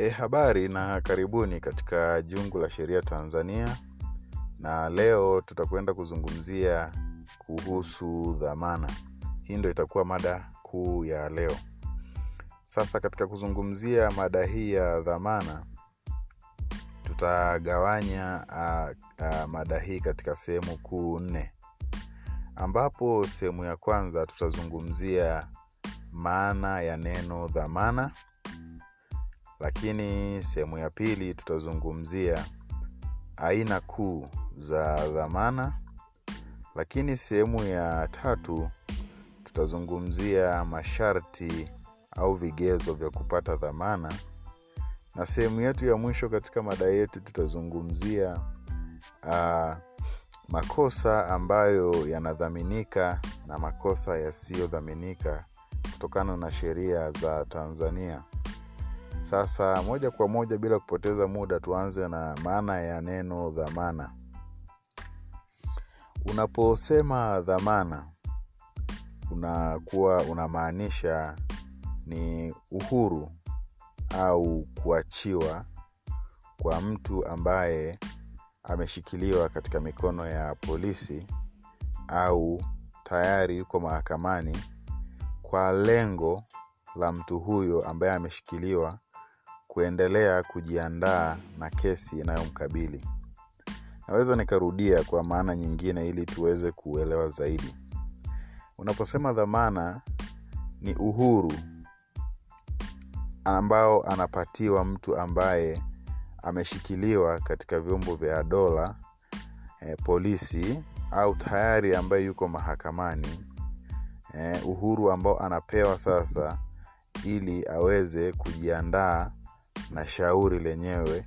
E, habari na karibuni katika jungu la sheria Tanzania na leo tutakwenda kuzungumzia kuhusu dhamana. Hii ndo itakuwa mada kuu ya leo. Sasa katika kuzungumzia mada hii ya dhamana tutagawanya uh, uh, mada hii katika sehemu kuu nne ambapo sehemu ya kwanza tutazungumzia maana ya neno dhamana lakini sehemu ya pili tutazungumzia aina kuu za dhamana. Lakini sehemu ya tatu tutazungumzia masharti au vigezo vya kupata dhamana. Na sehemu yetu ya mwisho katika mada yetu tutazungumzia uh, makosa ambayo yanadhaminika na makosa yasiyodhaminika kutokana na sheria za tanzania sasa moja kwa moja bila kupoteza muda tuanze na maana ya neno dhamana. Unaposema dhamana unakuwa unamaanisha ni uhuru au kuachiwa kwa mtu ambaye ameshikiliwa katika mikono ya polisi au tayari yuko mahakamani kwa lengo la mtu huyo ambaye ameshikiliwa kuendelea kujiandaa na kesi inayomkabili. Naweza nikarudia kwa maana nyingine ili tuweze kuelewa zaidi. Unaposema dhamana ni uhuru ambao anapatiwa mtu ambaye ameshikiliwa katika vyombo vya dola e, polisi au tayari ambaye yuko mahakamani e, uhuru ambao anapewa sasa ili aweze kujiandaa na shauri lenyewe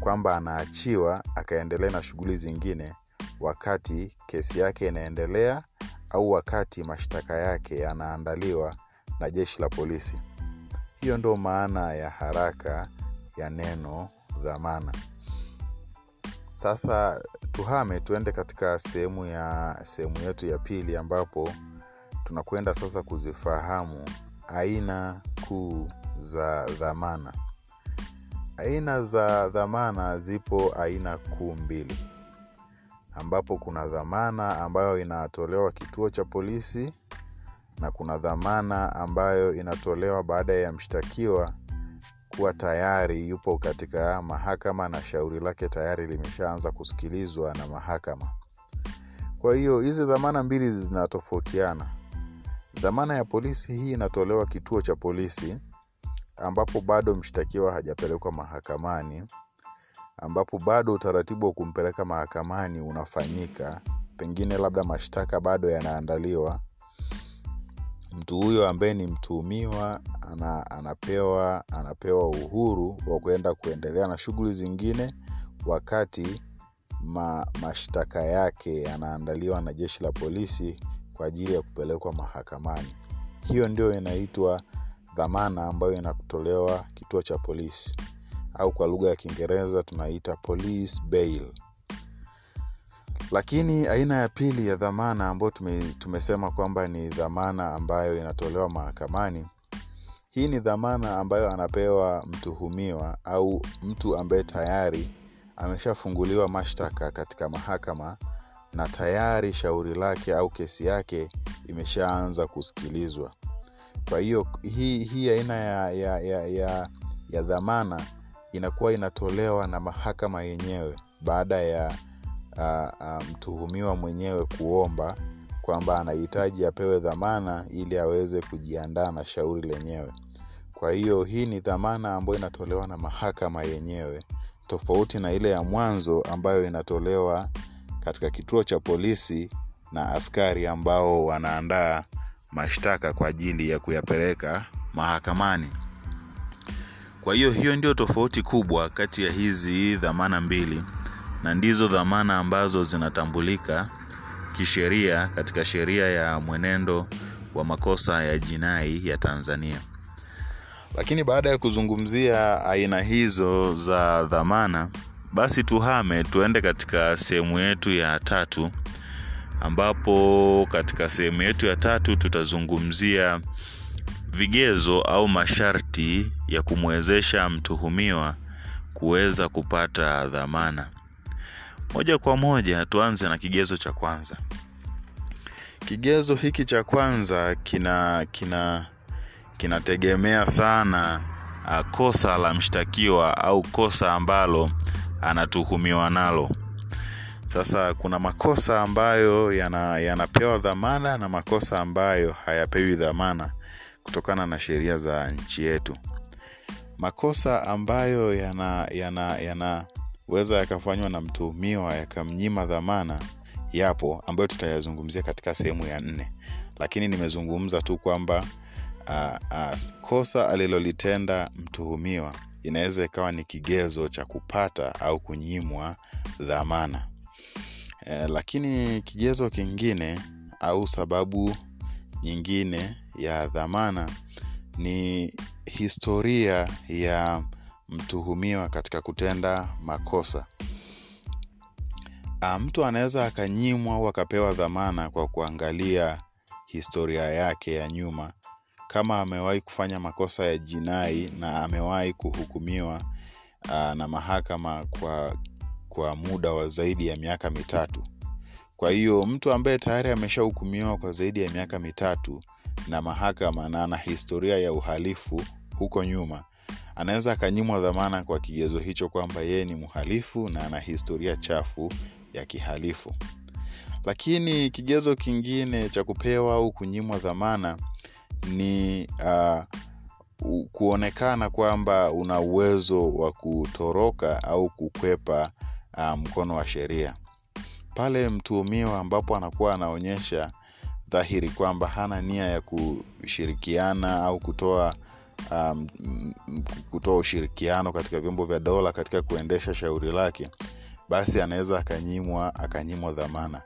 kwamba anaachiwa akaendelea na shughuli zingine wakati kesi yake inaendelea au wakati mashtaka yake yanaandaliwa na jeshi la polisi. Hiyo ndo maana ya haraka ya neno dhamana. Sasa tuhame tuende katika sehemu ya sehemu yetu ya pili ambapo tunakwenda sasa kuzifahamu aina kuu za dhamana aina za dhamana zipo aina kuu mbili. Ambapo kuna dhamana ambayo inatolewa kituo cha polisi na kuna dhamana ambayo inatolewa baada ya mshtakiwa kuwa tayari yupo katika mahakama na shauri lake tayari limeshaanza kusikilizwa na mahakama. Kwa hiyo hizi dhamana mbili zinatofautiana. Dhamana ya polisi hii inatolewa kituo cha polisi ambapo bado mshtakiwa hajapelekwa mahakamani ambapo bado utaratibu wa kumpeleka mahakamani unafanyika pengine labda mashtaka bado yanaandaliwa. Mtu huyo ambaye ni mtuhumiwa ana, anapewa anapewa uhuru wa kuenda kuendelea na shughuli zingine wakati ma, mashtaka yake yanaandaliwa na jeshi la polisi kwa ajili ya kupelekwa mahakamani. Hiyo ndio inaitwa dhamana ambayo inatolewa kituo cha polisi. Au kwa lugha ya kiingereza tunaita police bail. Lakini aina ya pili ya dhamana ambayo tume, tumesema kwamba ni dhamana ambayo inatolewa mahakamani hii ni dhamana ambayo anapewa mtuhumiwa au mtu ambaye tayari ameshafunguliwa mashtaka katika mahakama na tayari shauri lake au kesi yake imeshaanza kusikilizwa kwa hiyo hii, hii aina ya, ya, ya, ya, ya dhamana inakuwa inatolewa na mahakama yenyewe baada ya uh, uh, mtuhumiwa mwenyewe kuomba kwamba anahitaji apewe dhamana ili aweze kujiandaa na shauri lenyewe. Kwa hiyo hii ni dhamana ambayo inatolewa na mahakama yenyewe tofauti na ile ya mwanzo ambayo inatolewa katika kituo cha polisi na askari ambao wanaandaa mashtaka kwa ajili ya kuyapeleka mahakamani. Kwa hiyo hiyo ndio tofauti kubwa kati ya hizi dhamana mbili na ndizo dhamana ambazo zinatambulika kisheria katika sheria ya mwenendo wa makosa ya jinai ya tanzania. Lakini baada ya kuzungumzia aina hizo za dhamana basi tuhame tuende katika sehemu yetu ya tatu ambapo katika sehemu yetu ya tatu tutazungumzia vigezo au masharti ya kumwezesha mtuhumiwa kuweza kupata dhamana. Moja kwa moja tuanze na kigezo cha kwanza. Kigezo hiki cha kwanza kina kina kinategemea sana uh, kosa la mshtakiwa au kosa ambalo anatuhumiwa nalo. Sasa kuna makosa ambayo yana, yanapewa dhamana na makosa ambayo hayapewi dhamana kutokana na sheria za nchi yetu. Makosa ambayo yana yana yanaweza yakafanywa na mtuhumiwa yakamnyima dhamana yapo ambayo tutayazungumzia katika sehemu ya nne, lakini nimezungumza tu kwamba uh, uh, kosa alilolitenda mtuhumiwa inaweza ikawa ni kigezo cha kupata au kunyimwa dhamana. E, lakini kigezo kingine au sababu nyingine ya dhamana ni historia ya mtuhumiwa katika kutenda makosa. A, mtu anaweza akanyimwa au akapewa dhamana kwa kuangalia historia yake ya nyuma, kama amewahi kufanya makosa ya jinai na amewahi kuhukumiwa a, na mahakama kwa kwa muda wa zaidi ya miaka mitatu. Kwa hiyo mtu ambaye tayari ameshahukumiwa kwa zaidi ya miaka mitatu na mahakama na ana historia ya uhalifu huko nyuma, anaweza akanyimwa dhamana kwa kigezo hicho kwamba yeye ni mhalifu na ana historia chafu ya kihalifu. Lakini kigezo kingine cha kupewa au kunyimwa dhamana ni uh, kuonekana kwamba una uwezo wa kutoroka au kukwepa uh, mkono wa sheria. Pale mtuhumiwa ambapo anakuwa anaonyesha dhahiri kwamba hana nia ya kushirikiana au kutoa um, kutoa ushirikiano katika vyombo vya dola katika kuendesha shauri lake, basi anaweza akanyimwa akanyimwa dhamana.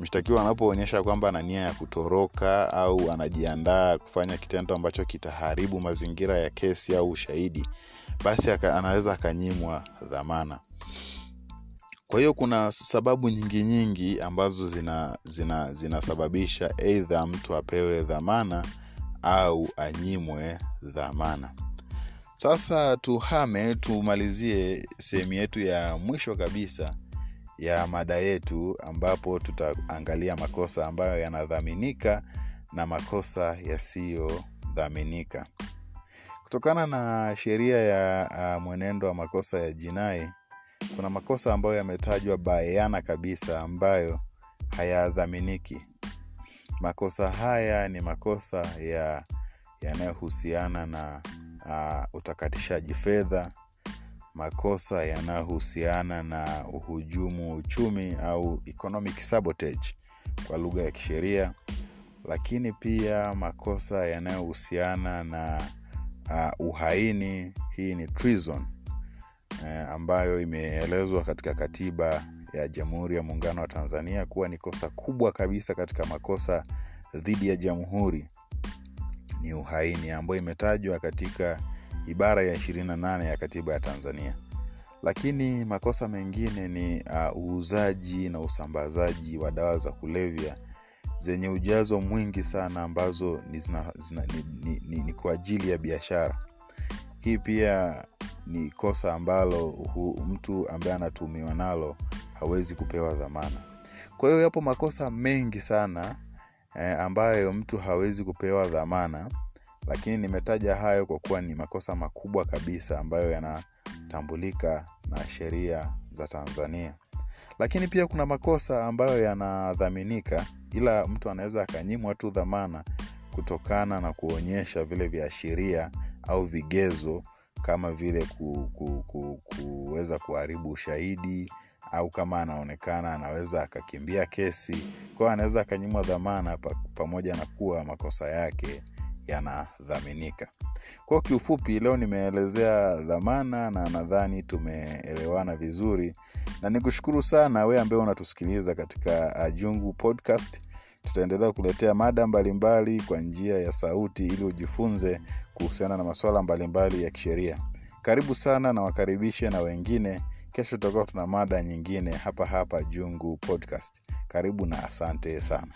Mshtakiwa anapoonyesha kwamba ana nia ya kutoroka au anajiandaa kufanya kitendo ambacho kitaharibu mazingira ya kesi au ushahidi, basi anaweza akanyimwa dhamana. Kwa hiyo kuna sababu nyingi nyingi ambazo zina zina zinasababisha aidha mtu apewe dhamana au anyimwe dhamana. Sasa tuhame tumalizie sehemu yetu ya mwisho kabisa ya mada yetu ambapo tutaangalia makosa ambayo yanadhaminika na makosa yasiyodhaminika. Kutokana na sheria ya uh, mwenendo wa makosa ya jinai, kuna makosa ambayo yametajwa bayana kabisa ambayo hayadhaminiki. Makosa haya ni makosa ya yanayohusiana na uh, utakatishaji fedha, makosa yanayohusiana na uhujumu uchumi au economic sabotage kwa lugha ya kisheria, lakini pia makosa yanayohusiana na uh, uhaini, hii ni treason eh, ambayo imeelezwa katika katiba ya Jamhuri ya Muungano wa Tanzania kuwa ni kosa kubwa kabisa katika makosa dhidi ya jamhuri ni uhaini, ambayo imetajwa katika ibara ya 28 ya katiba ya Tanzania. Lakini makosa mengine ni uh, uuzaji na usambazaji wa dawa za kulevya zenye ujazo mwingi sana ambazo ni, zina, zina, ni, ni, ni, ni kwa ajili ya biashara. Hii pia ni kosa ambalo hu, mtu ambaye anatuhumiwa nalo hawezi kupewa dhamana. Kwa hiyo yapo makosa mengi sana eh, ambayo mtu hawezi kupewa dhamana, lakini nimetaja hayo kwa kuwa ni makosa makubwa kabisa ambayo yanatambulika na sheria za Tanzania. Lakini pia kuna makosa ambayo yanadhaminika, ila mtu anaweza akanyimwa tu dhamana kutokana na kuonyesha vile viashiria au vigezo kama vile ku, ku, ku, kuweza kuharibu ushahidi au kama anaonekana anaweza akakimbia kesi kwao, anaweza akanyimwa dhamana pa, pamoja na kuwa makosa yake yanadhaminika. kwao kiufupi, leo nimeelezea dhamana na nadhani tumeelewana vizuri, na nikushukuru sana we ambaye unatusikiliza katika Jungu Podcast. Tutaendelea kuletea mada mbalimbali kwa njia ya sauti ili ujifunze kuhusiana na masuala mbalimbali ya kisheria. Karibu sana na wakaribishe na wengine. Kesho tutakuwa tuna mada nyingine hapa hapa Jungu Podcast. Karibu na asante sana.